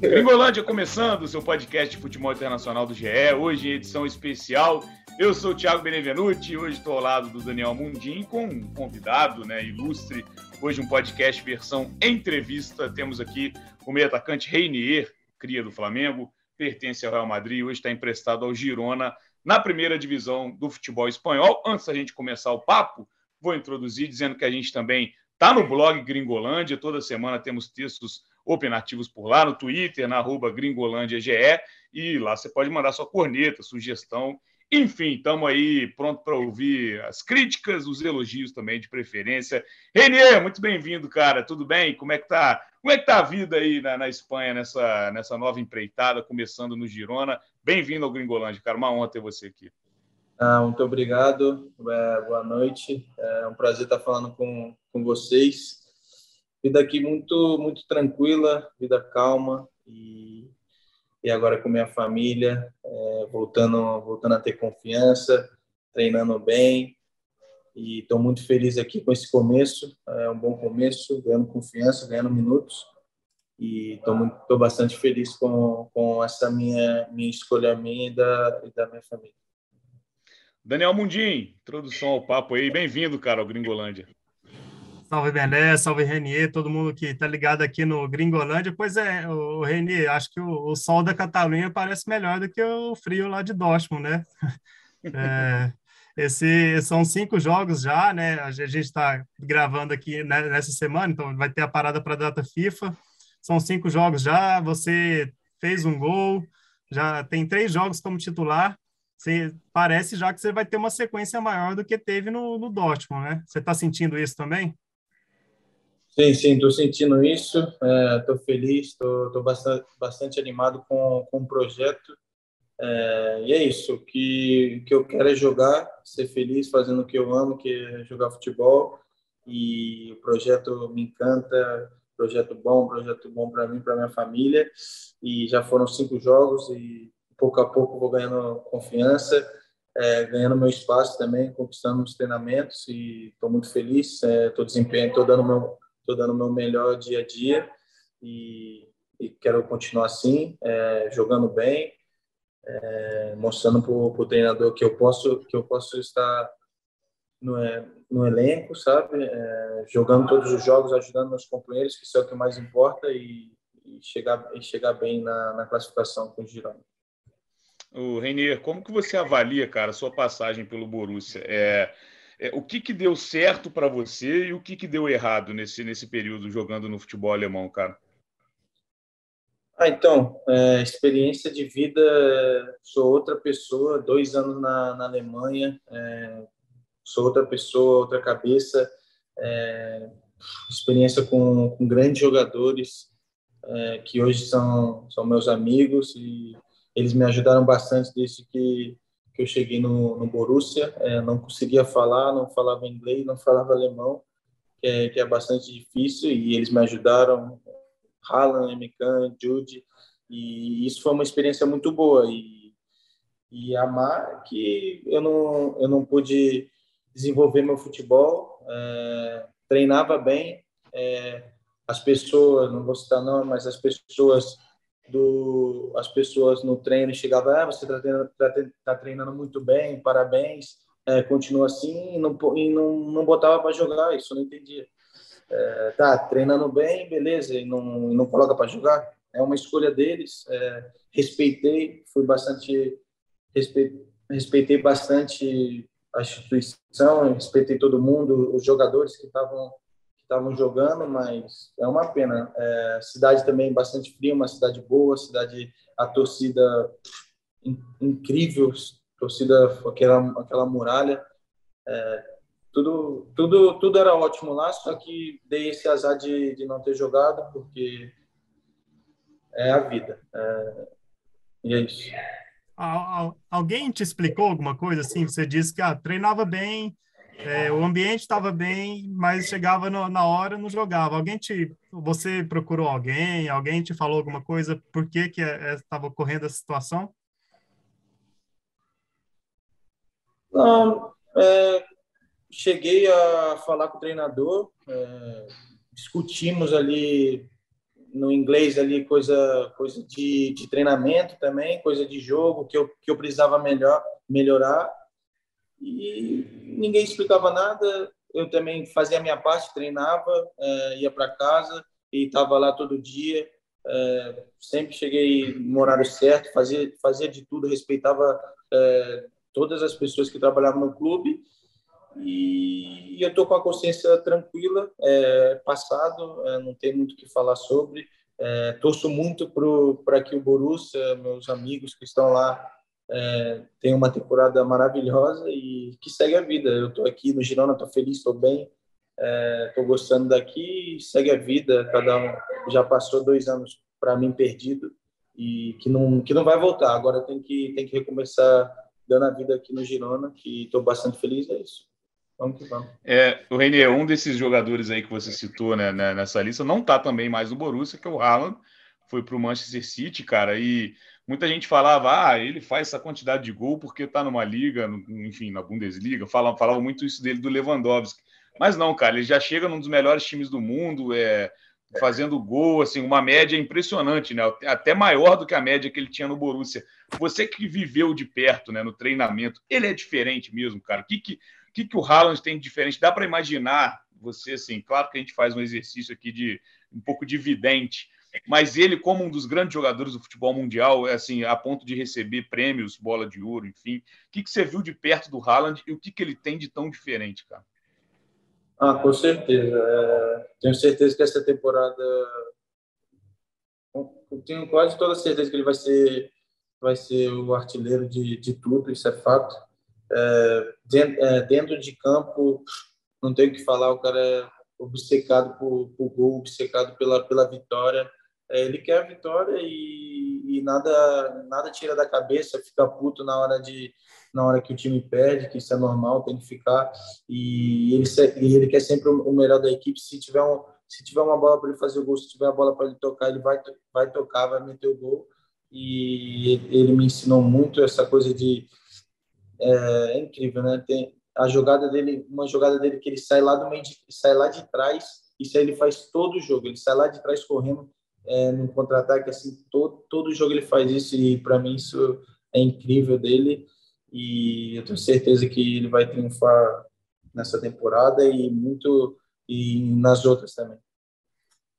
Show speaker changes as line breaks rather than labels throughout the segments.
Gringolândia começando o seu podcast de futebol internacional do GE, hoje edição especial. Eu sou o Thiago Benevenuti, hoje estou ao lado do Daniel Mundim com um convidado né, ilustre. Hoje um podcast versão entrevista. Temos aqui o meio atacante Reinier, cria do Flamengo, pertence ao Real Madrid, hoje está emprestado ao Girona na primeira divisão do futebol espanhol. Antes da gente começar o papo, vou introduzir dizendo que a gente também está no blog Gringolândia, toda semana temos textos opinativos por lá, no Twitter, na arroba gringolândiage, e lá você pode mandar sua corneta, sugestão, enfim, estamos aí pronto para ouvir as críticas, os elogios também de preferência. Renier, muito bem-vindo, cara. Tudo bem? Como é que tá? Como é que tá a vida aí na, na Espanha nessa, nessa nova empreitada, começando no Girona? Bem-vindo ao Gringolândia, cara. Uma honra ter você aqui.
Ah, muito obrigado. É, boa noite. É um prazer estar falando com, com vocês vida aqui muito muito tranquila, vida calma e, e agora com minha família, é, voltando voltando a ter confiança, treinando bem e estou muito feliz aqui com esse começo, é um bom começo, ganhando confiança, ganhando minutos e estou bastante feliz com, com essa minha minha escolha minha e da, e da minha família.
Daniel Mundim, introdução ao papo aí, bem-vindo, cara, ao Gringolândia.
Salve Bené, salve Renier, todo mundo que está ligado aqui no Gringolândia. Pois é, o Renier, acho que o, o, sol da Catalunha parece melhor do que o frio lá de Dortmund, né? É, esse, são cinco jogos já, né? A gente está gravando aqui né, nessa semana, então vai ter a parada para a data FIFA. São cinco jogos já, você fez um gol, já tem três jogos como titular. Você, parece já que você vai ter uma sequência maior do que teve no, no Dortmund, né? Você está sentindo isso também?
Sim, sim, estou sentindo isso, estou é, feliz, estou bastante, bastante animado com, com o projeto. É, e é isso, o que, que eu quero é jogar, ser feliz fazendo o que eu amo, que é jogar futebol. E o projeto me encanta, projeto bom, projeto bom para mim, para minha família. E já foram cinco jogos e pouco a pouco vou ganhando confiança, é, ganhando meu espaço também, conquistando os treinamentos e estou muito feliz. Estou é, desempenhando, estou dando meu estou dando meu melhor dia a dia e, e quero continuar assim, é, jogando bem, é, mostrando para o treinador que eu posso que eu posso estar no, é, no elenco, sabe, é, jogando todos os jogos, ajudando meus companheiros, que isso é o que mais importa e, e chegar e chegar bem na, na classificação com o Girona.
O Reinier, como que você avalia, cara, a sua passagem pelo Borussia? É, é, o que, que deu certo para você e o que, que deu errado nesse, nesse período jogando no futebol alemão, cara?
Ah, então, é, experiência de vida, sou outra pessoa, dois anos na, na Alemanha, é, sou outra pessoa, outra cabeça, é, experiência com, com, grandes jogadores é, que hoje são, são meus amigos e eles me ajudaram bastante desde que que eu cheguei no, no Borussia, é, não conseguia falar, não falava inglês, não falava alemão, que é, que é bastante difícil, e eles me ajudaram, Haaland, Emikan, Jude, e isso foi uma experiência muito boa, e, e amar que eu não, eu não pude desenvolver meu futebol, é, treinava bem, é, as pessoas, não vou citar não, mas as pessoas do as pessoas no treino chegavam, ah, você está treinando, tá, tá treinando muito bem, parabéns, é, continua assim, e não, e não, não botava para jogar, isso eu não entendia. É, tá, treinando bem, beleza, e não, não coloca para jogar, é uma escolha deles, é, respeitei, fui bastante, respeitei, respeitei bastante a instituição, respeitei todo mundo, os jogadores que estavam estavam jogando, mas é uma pena. É, cidade também bastante fria, uma cidade boa, cidade a torcida in, incrível, torcida aquela aquela muralha, é, tudo tudo tudo era ótimo lá, só que dei esse azar de, de não ter jogado porque é a vida. É, e é isso.
Alguém te explicou alguma coisa assim? Você disse que ah, treinava bem, é, o ambiente estava bem, mas chegava no, na hora não jogava. Alguém te, você procurou alguém? Alguém te falou alguma coisa? Por que que estava é, é ocorrendo essa situação?
Não, é, cheguei a falar com o treinador, é, discutimos ali no inglês ali coisa coisa de, de treinamento também, coisa de jogo que eu, que eu precisava melhor melhorar e ninguém explicava nada. Eu também fazia a minha parte, treinava, é, ia para casa e estava lá todo dia. É, sempre cheguei no horário certo, fazia fazia de tudo, respeitava é, todas as pessoas que trabalhavam no clube e, eu estou com a consciência tranquila, é, passado, é, não tem muito o que falar sobre. É, torço muito para que o Borussia, meus amigos que estão lá, é, tenham uma temporada maravilhosa e que segue a vida. Eu estou aqui no Girona, estou feliz, estou bem, estou é, gostando daqui, segue a vida. Cada um já passou dois anos para mim perdido e que não que não vai voltar. Agora tem que tem que recomeçar dando a vida aqui no Girona, que estou bastante feliz. É isso. Vamos que vamos.
É, o Reinier, um desses jogadores aí que você citou né, né nessa lista, não está também mais no Borussia, que é o Haaland, foi para o Manchester City, cara, e muita gente falava, ah, ele faz essa quantidade de gol porque está numa liga, enfim, na Bundesliga, falava, falava muito isso dele do Lewandowski, mas não, cara, ele já chega num dos melhores times do mundo, é, fazendo gol, assim, uma média impressionante, né? Até maior do que a média que ele tinha no Borussia. Você que viveu de perto, né, no treinamento, ele é diferente mesmo, cara. O que que o que, que o Haaland tem de diferente? Dá para imaginar você, assim, claro que a gente faz um exercício aqui de um pouco de vidente, mas ele, como um dos grandes jogadores do futebol mundial, é assim, a ponto de receber prêmios, bola de ouro, enfim. O que, que você viu de perto do Haaland e o que, que ele tem de tão diferente, cara?
Ah, com certeza. É, tenho certeza que essa temporada. Eu tenho quase toda certeza que ele vai ser, vai ser o artilheiro de, de tudo, isso é fato. É, é, dentro de campo, não tem o que falar, o cara é obcecado por, por gol, obcecado pela, pela vitória. É, ele quer a vitória e, e, nada nada tira da cabeça, fica puto na hora de na hora que o time perde, que isso é normal, tem que ficar. E ele, e ele quer sempre o melhor da equipe. Se tiver, um, se tiver uma bola para ele fazer o gol, se tiver a bola para ele tocar, ele vai, vai tocar, vai meter o gol. E ele me ensinou muito essa coisa de é, é incrível, né? Tem a jogada dele, uma jogada dele que ele sai lá do meio, de, sai lá de trás, isso aí ele faz todo o jogo. Ele sai lá de trás correndo é, no contra-ataque, assim, todo todo jogo ele faz isso e para mim isso é incrível dele e eu tenho certeza que ele vai triunfar nessa temporada e muito e nas outras também.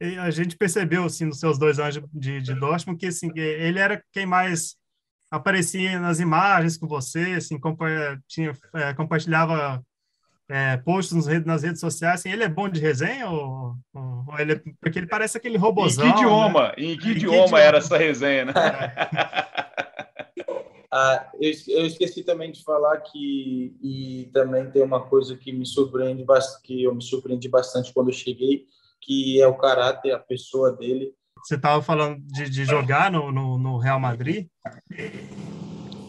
E a gente percebeu assim nos seus dois anos de, de Dortmund que assim ele era quem mais aparecia nas imagens com você, assim, tinha, é, compartilhava é, posts nas redes, nas redes sociais, assim, ele é bom de resenha ou, ou ele é, porque ele parece aquele robôzão.
Em que idioma? Né? Em que em idioma, idioma era essa resenha, né?
ah, eu, eu, esqueci também de falar que e também tem uma coisa que me surpreende que eu me surpreendi bastante quando eu cheguei, que é o caráter, a pessoa dele.
Você estava falando de, de jogar no, no, no, Real Madrid.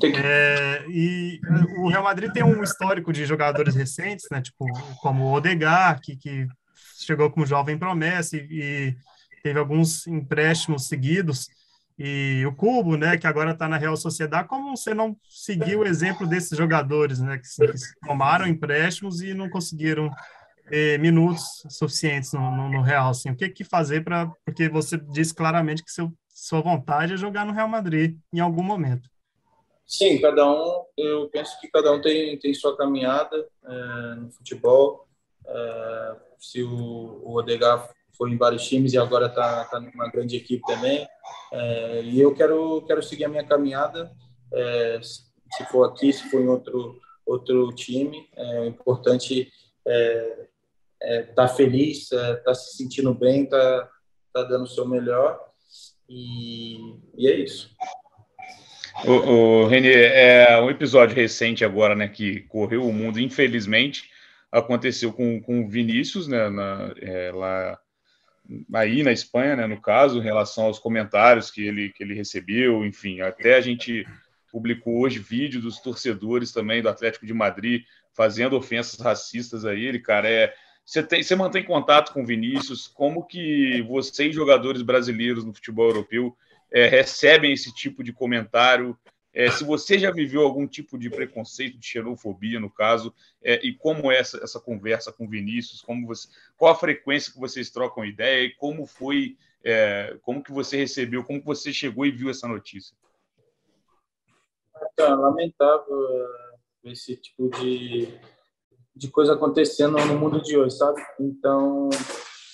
É, e o Real Madrid tem um histórico de jogadores recentes, né? Tipo, como o Odegar, que, que chegou como jovem promessa e, e teve alguns empréstimos seguidos. E o Cubo, né, que agora está na Real Sociedade, como você não seguiu o exemplo desses jogadores, né, que, que tomaram empréstimos e não conseguiram eh, minutos suficientes no, no, no, Real, assim, o que que fazer para, porque você disse claramente que seu, sua vontade é jogar no Real Madrid em algum momento.
Sim, cada um, eu penso que cada um tem, tem sua caminhada é, no futebol. É, se o, o Odegar foi em vários times e agora está tá numa grande equipe também. É, e eu quero, quero seguir a minha caminhada, é, se for aqui, se for em outro, outro time. É importante é, é, tá feliz, é, tá se sentindo bem, tá, tá dando o seu melhor e, e é isso.
O, o René, é um episódio recente agora, né, que correu o mundo, infelizmente, aconteceu com, com o Vinícius, né, na, é, lá aí na Espanha, né, no caso, em relação aos comentários que ele, que ele recebeu, enfim, até a gente publicou hoje vídeo dos torcedores também do Atlético de Madrid fazendo ofensas racistas a ele, cara, é você, tem, você mantém contato com o Vinícius? Como que vocês, jogadores brasileiros no futebol europeu, é, recebem esse tipo de comentário? É, se você já viveu algum tipo de preconceito, de xenofobia, no caso, é, e como é essa, essa conversa com Vinícius, como você, qual a frequência que vocês trocam ideia e como foi, é, como que você recebeu, como que você chegou e viu essa notícia?
É lamentável é, esse tipo de, de coisa acontecendo no mundo de hoje, sabe? Então,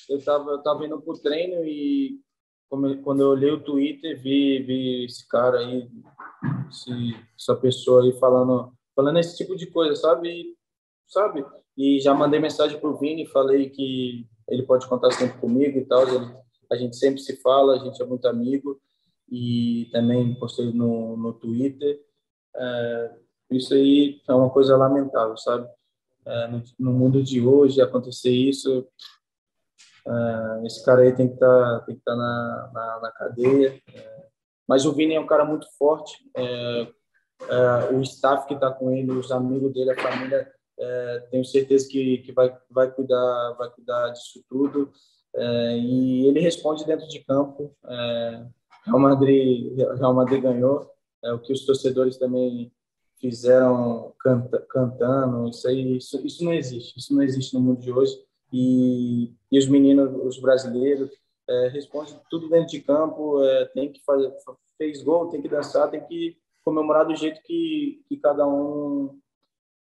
eu estava eu tava indo para o treino e quando eu olhei o Twitter, vi, vi esse cara aí, esse, essa pessoa aí falando, falando esse tipo de coisa, sabe? E, sabe? E já mandei mensagem pro Vini, falei que ele pode contar sempre comigo e tal. Ele, a gente sempre se fala, a gente é muito amigo. E também postei no, no Twitter. É, isso aí é uma coisa lamentável, sabe? É, no, no mundo de hoje, acontecer isso, Uh, esse cara aí tem que estar tá, que tá na, na, na cadeia. Mas o Vini é um cara muito forte. Uh, o staff que está com ele, os amigos dele, a família, tenho certeza que, que vai, vai, cuidar, vai cuidar disso tudo. e ele responde dentro de campo. Real Madrid, Real Madrid ganhou. o que os torcedores também fizeram canta, cantando, isso aí, isso, isso não existe. Isso não existe no mundo de hoje e, e os meninos, os brasileiros, é, respondem tudo dentro de campo, é, tem que fazer, fez gol, tem que dançar, tem que comemorar do jeito que, que cada um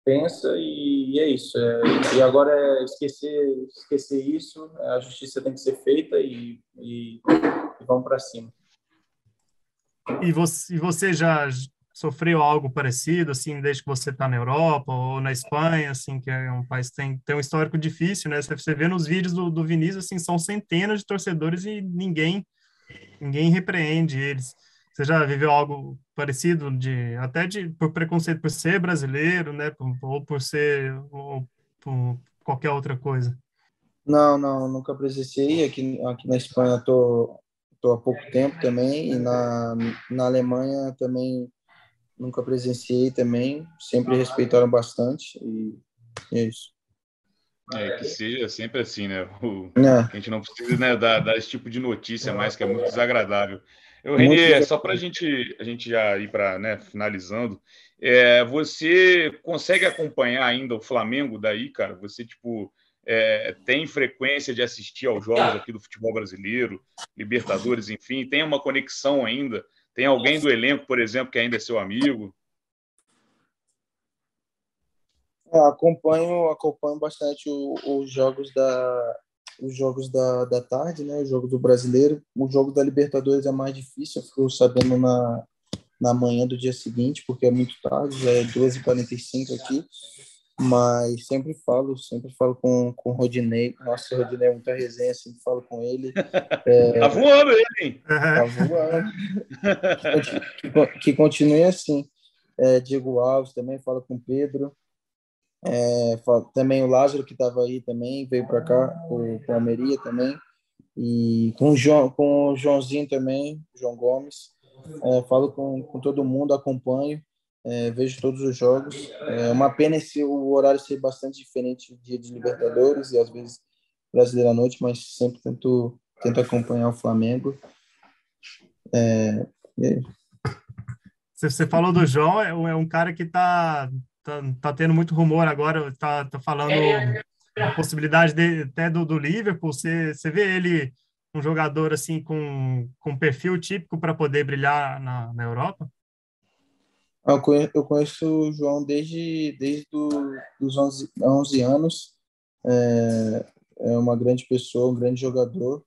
pensa e, e é isso. É, e agora é esquecer, esquecer isso, a justiça tem que ser feita e, e, e vamos para cima.
E você, e você já sofreu algo parecido, assim, desde que você está na Europa ou na Espanha, assim, que é um país que tem, tem um histórico difícil, né? Você vê nos vídeos do, do Vinícius, assim, são centenas de torcedores e ninguém ninguém repreende eles. Você já viveu algo parecido de até de por preconceito por ser brasileiro, né? Ou por ser ou por qualquer outra coisa?
Não, não, nunca presenciei. Aqui, aqui na Espanha tô tô há pouco tempo também e na na Alemanha também nunca presenciei também, sempre respeitaram bastante e é isso.
É, que seja sempre assim, né? O, é. A gente não precisa né, dar, dar, esse tipo de notícia mais, que é muito desagradável. Eu, Renê, só para a gente, a gente já ir para né, finalizando, é, você consegue acompanhar ainda o Flamengo daí, cara? Você, tipo, é, tem frequência de assistir aos jogos aqui do futebol brasileiro, Libertadores, enfim, tem uma conexão ainda tem alguém do elenco, por exemplo, que ainda é seu amigo?
É, acompanho, acompanho bastante os jogos da os jogos da, da tarde, né? O jogo do brasileiro, o jogo da Libertadores é mais difícil. Eu fico sabendo na na manhã do dia seguinte, porque é muito tarde, já é 2h45 aqui. Mas sempre falo, sempre falo com, com o Rodinei. Nossa, o Rodinei é muita resenha, sempre falo com ele.
É, tá voando ele, hein?
Tá voando. que, que, continue assim. É, Diego Alves também fala com o Pedro. É, fala, também o Lázaro, que estava aí também, veio para cá, o, o Almeria também. E com o, João, com o Joãozinho também, João Gomes. É, falo com, com todo mundo, acompanho. É, vejo todos os jogos. É uma pena esse, o horário ser bastante diferente do dia de Libertadores e às vezes brasileira à noite, mas sempre tento, tento acompanhar o Flamengo. É,
você falou do João, é um, é um cara que está tá, tá tendo muito rumor agora, está tá falando a possibilidade de, até do, do Liverpool. Você, você vê ele um jogador assim com, com perfil típico para poder brilhar na, na Europa?
Eu conheço, eu conheço o João desde, desde do, os 11, 11 anos. É, é uma grande pessoa, um grande jogador.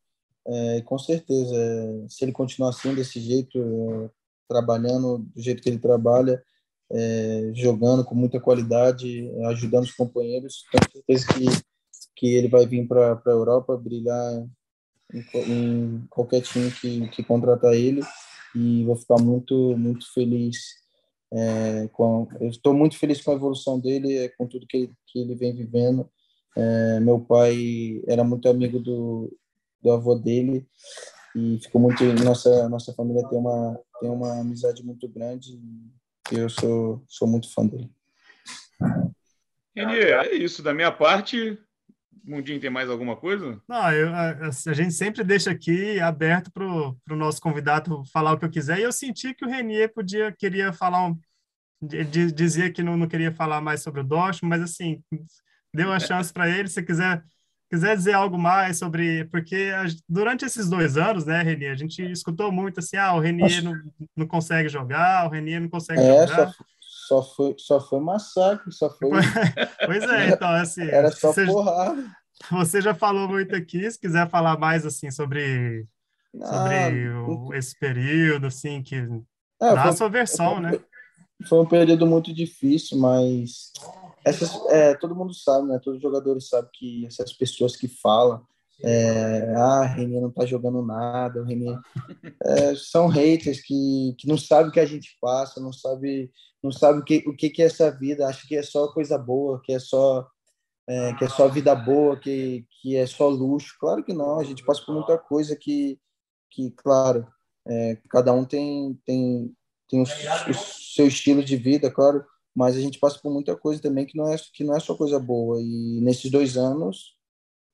É, com certeza, é, se ele continuar assim, desse jeito, é, trabalhando do jeito que ele trabalha, é, jogando com muita qualidade, ajudando os companheiros, tenho certeza que, que ele vai vir para a Europa brilhar em, em, qualquer time que, que contratar ele e vou ficar muito, muito feliz é, com, eu estou muito feliz com a evolução dele, é, com tudo que que ele vem vivendo. É, meu pai era muito amigo do, do avô dele e ficou muito nossa nossa família tem uma tem uma amizade muito grande e eu sou sou muito fã dele.
É isso da minha parte. Mundinho, tem mais alguma coisa?
Não, eu, a, a, gente sempre deixa aqui aberto para o nosso convidado falar o que eu quiser, e eu senti que o Renier podia, queria falar um, dizia que não, não queria falar mais sobre o Dortmund, mas assim, deu a chance para ele, se quiser quiser dizer algo mais sobre, porque durante esses dois anos, né, Renier, a gente escutou muito assim, ah, o Renier não, não consegue jogar, o Renier não consegue é,
jogar. Só, só foi, só foi massacre, só foi.
pois é, então assim.
Era só você, porrada.
Você já falou muito aqui, se quiser falar mais assim sobre, sobre ah, o, esse período, assim, que é, dá foi, a sua versão, foi, né?
Foi um período muito difícil, mas essas, é, todo mundo sabe, né? Todos os jogadores sabem que essas pessoas que falam, é, ah, Renier não tá jogando nada, o Renier, é, são haters que, que não sabem o que a gente passa, não sabe não sabe o que o que, que é essa vida, acha que é só coisa boa, que é só é, que é só vida boa, que, que é só luxo. Claro que não, a gente passa por muita coisa que, que claro, é, cada um tem, tem, tem o, o seu estilo de vida, claro, mas a gente passa por muita coisa também que não é que não é só coisa boa. E nesses dois anos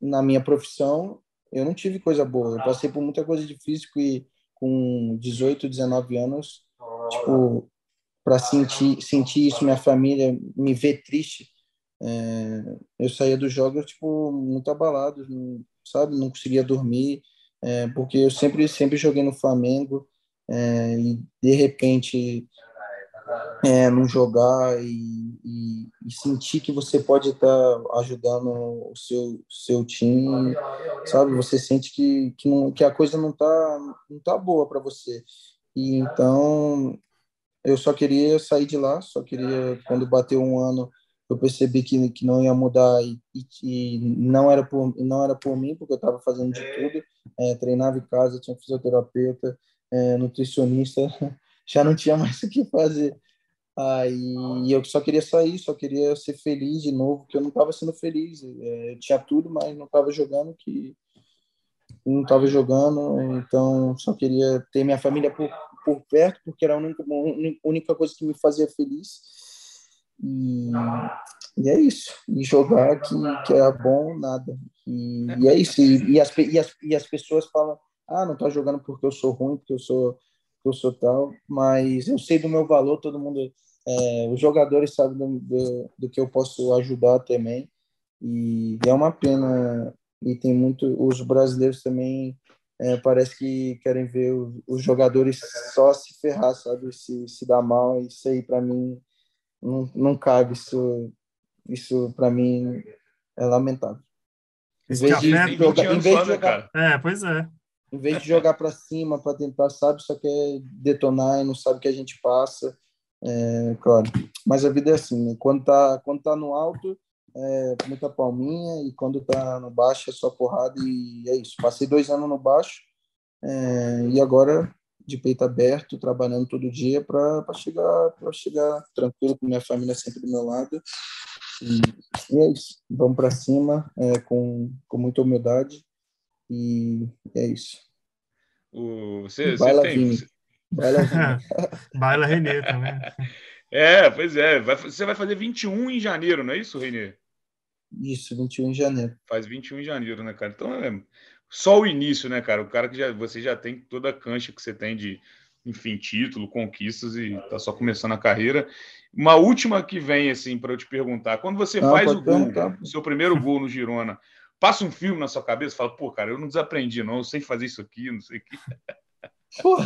na minha profissão eu não tive coisa boa. Eu passei por muita coisa difícil e com 18 19 anos tipo para sentir sentir isso minha família me ver triste é, eu saía dos jogos tipo muito abalado sabe? Não conseguia dormir é, porque eu sempre sempre joguei no Flamengo é, e de repente é, não jogar e, e, e, sentir que você pode estar tá ajudando o seu, seu time, sabe? Você sente que, que, não, que a coisa não tá, não tá boa para você. E então eu só queria sair de lá, só queria, quando bateu um ano, eu percebi que, que não ia mudar e, e, não, era por, não era por mim, porque eu estava fazendo de tudo, é, treinava em casa, tinha fisioterapeuta, é, nutricionista, já não tinha mais o que fazer. Aí eu só queria sair, só queria ser feliz de novo, que eu não estava sendo feliz. É, eu tinha tudo, mas não estava jogando, que não estava jogando, então só queria ter minha família por, por perto, porque era a única, a única coisa que me fazia feliz. E, e é isso. E jogar que, que era bom, nada. E, e é isso. E, e, as, e, as, e as pessoas falam, ah, não tá jogando porque eu sou ruim, porque eu sou eu sou tal, mas eu sei do meu valor, todo mundo, é, os jogadores sabem do, do, do, que eu posso ajudar também, e é uma pena, e tem muito, os brasileiros também é, parece que querem ver os, os, jogadores só se ferrar, sabe, se, se dar mal, isso aí para mim não, não cabe, isso, isso para mim é lamentável.
Em vez de, jogar, em vez de jogar, é, pois é.
Em vez de jogar para cima, para tentar, sabe, só quer detonar e não sabe o que a gente passa. É, claro. Mas a vida é assim, né? Quando tá, quando tá no alto, é muita palminha, e quando tá no baixo é só porrada, e é isso. Passei dois anos no baixo, é, e agora de peito aberto, trabalhando todo dia para chegar, para chegar tranquilo com minha família sempre do meu lado. E, e é isso. Vamos para cima é, com, com muita humildade e é isso.
O, você, você tem...
Baila, Baila Renê também.
É, pois é. Vai, você vai fazer 21 em janeiro, não é isso, Renê?
Isso, 21 em janeiro.
Faz 21 em janeiro, né, cara? Então é só o início, né, cara? O cara que já você já tem toda a cancha que você tem de, enfim, título, conquistas e tá só começando a carreira. Uma última que vem, assim, para eu te perguntar: quando você faz o gol, o seu primeiro gol no Girona, passa um filme na sua cabeça, fala, pô, cara, eu não desaprendi, não, eu sei fazer isso aqui, não sei o que.
Pô.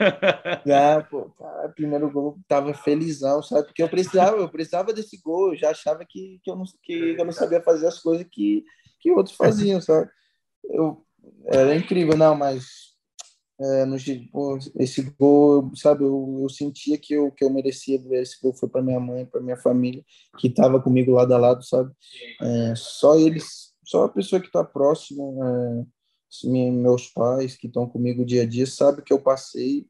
Ah, pô, cara, primeiro gol tava felizão, sabe? Porque eu precisava, eu precisava desse gol, eu já achava que, que, eu, não, que eu não sabia fazer as coisas que, que outros faziam, sabe? Eu, era incrível, não, mas é, no, pô, esse gol, sabe, eu, eu sentia que eu, que eu merecia ver esse gol foi para minha mãe, para minha família, que estava comigo lado a lado, sabe? É, só eles só a pessoa que está próxima, é, meus pais que estão comigo dia a dia, sabe que eu passei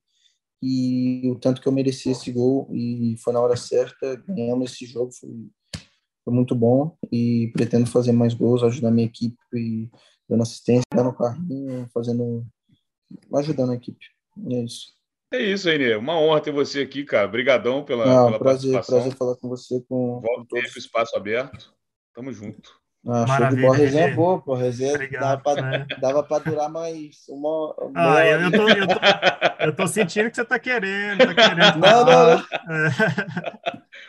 e o tanto que eu mereci esse gol e foi na hora certa, ganhamos esse jogo, foi, foi muito bom e pretendo fazer mais gols, ajudar a minha equipe dando assistência, dando carrinho, fazendo, ajudando a equipe. é isso.
É isso, Renê. Uma honra ter você aqui, cara. Obrigadão pela, Não, pela
prazer, participação. Prazer falar com você. Com,
Volta com todos. espaço aberto. Tamo junto.
Ah, show de bola, resenha é boa, pô. Resenha Obrigado, dava né? pra durar mais uma. uma
ah, eu, eu, tô, eu, tô, eu tô sentindo que você tá querendo, tá querendo.
Não, não, não.
É.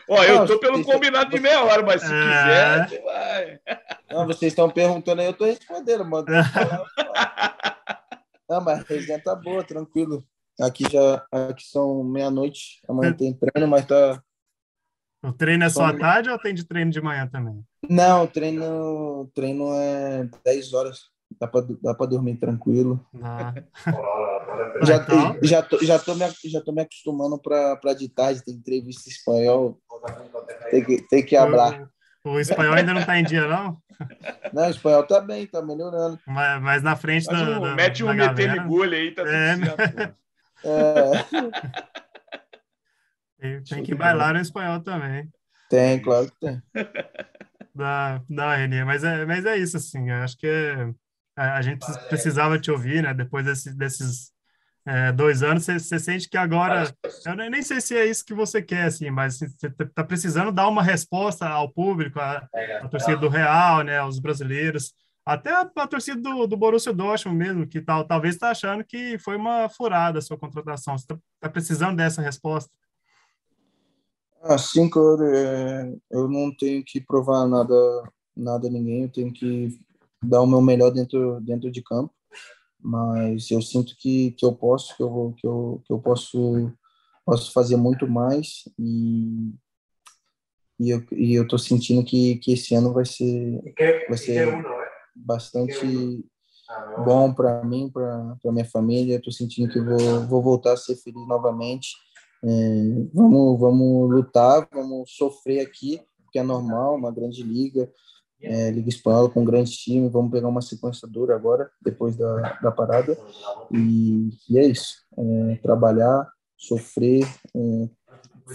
Ó, eu tô pelo combinado de meia hora, mas se é... quiser, vai.
Não, vocês estão perguntando aí, eu tô respondendo, mano. Não, mas a resenha tá boa, tranquilo. Aqui já aqui são meia-noite, amanhã tem treino, mas tá.
O treino é só à tarde ou tem de treino de manhã também?
Não, treino, treino é 10 horas. Dá pra, dá pra dormir tranquilo. Ah. já, então... já, tô, já, tô me, já tô me acostumando pra, pra de tarde, tem entrevista em espanhol. Tem que, tem que hablar.
O, o espanhol ainda não tá em dia, não?
Não, o espanhol tá bem, tá melhorando.
Mas, mas na frente mas
da, um, Mete um meter gulha aí, tá é, tudo certo.
É. Tem, tem que bailar no espanhol também.
Tem, claro que tem.
Da, da Renê, mas é, mas é isso, assim, acho que é, a, a, gente precisava te ouvir, né, depois desse, desses é, dois anos, você, sente que agora, eu nem sei se é isso que você quer, assim, mas você está precisando dar uma resposta ao público, a, a torcida do Real, né, aos brasileiros, até a, a torcida do, do Borussia Dortmund mesmo, que tal, talvez está achando que foi uma furada a sua contratação. Você está tá precisando dessa resposta?
Assim, claro, é, eu não tenho que provar nada, nada a ninguém, eu tenho que dar o meu melhor dentro, dentro de campo, mas eu sinto que, que eu posso, que eu, que eu, que eu posso, posso fazer muito mais e, e eu, e eu tô sentindo que, que esse ano vai ser, vai ser bastante bom para mim, para minha família, eu tô sentindo que vou, vou voltar a ser feliz novamente, é, vamos, vamos lutar, vamos sofrer aqui, porque é normal, uma grande liga, é, Liga Espanhola com um grande time, vamos pegar uma sequência dura agora, depois da, da parada, e, e é isso, é, trabalhar, sofrer, é,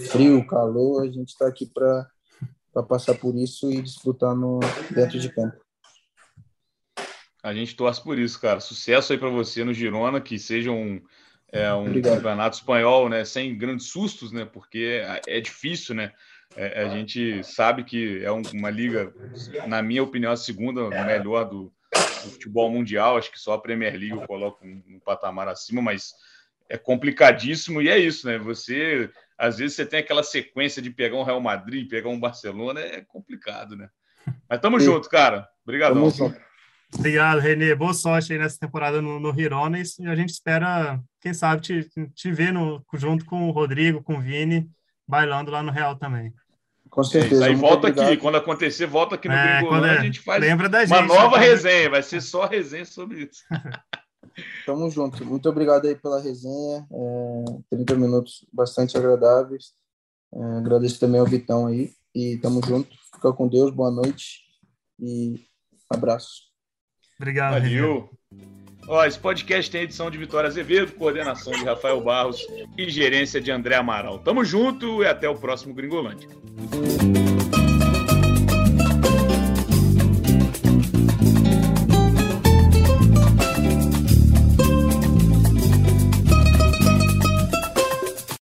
frio, calor, a gente está aqui para passar por isso e desfrutar no, dentro de campo.
A gente torce por isso, cara. Sucesso aí para você no Girona, que seja um, é um Obrigado. campeonato espanhol, né, sem grandes sustos, né, porque é, difícil, né, é, a gente sabe que é uma liga, na minha opinião, a segunda melhor do, do futebol mundial, acho que só a Premier League eu coloco um, um, patamar acima, mas é complicadíssimo e é isso, né, você, às vezes você tem aquela sequência de pegar um Real Madrid, pegar um Barcelona, é complicado, né, mas tamo Sim. junto, cara, obrigadão.
Obrigado, Renê. Boa sorte aí nessa temporada no, no Hirones. E a gente espera, quem sabe, te, te ver no, junto com o Rodrigo, com o Vini, bailando lá no Real também.
Com certeza.
É aí volta obrigado. aqui. Quando acontecer, volta aqui no é, Gringolândia. É, a gente faz
lembra da
uma nova né? resenha. Vai ser só resenha sobre isso.
Tamo junto. Muito obrigado aí pela resenha. É, 30 minutos bastante agradáveis. É, agradeço também ao Vitão aí. E tamo junto. Fica com Deus. Boa noite. E abraço.
Obrigado,
Valeu. Ó, esse podcast tem edição de Vitória Azevedo, coordenação de Rafael Barros e gerência de André Amaral. Tamo junto e até o próximo Gringolândia.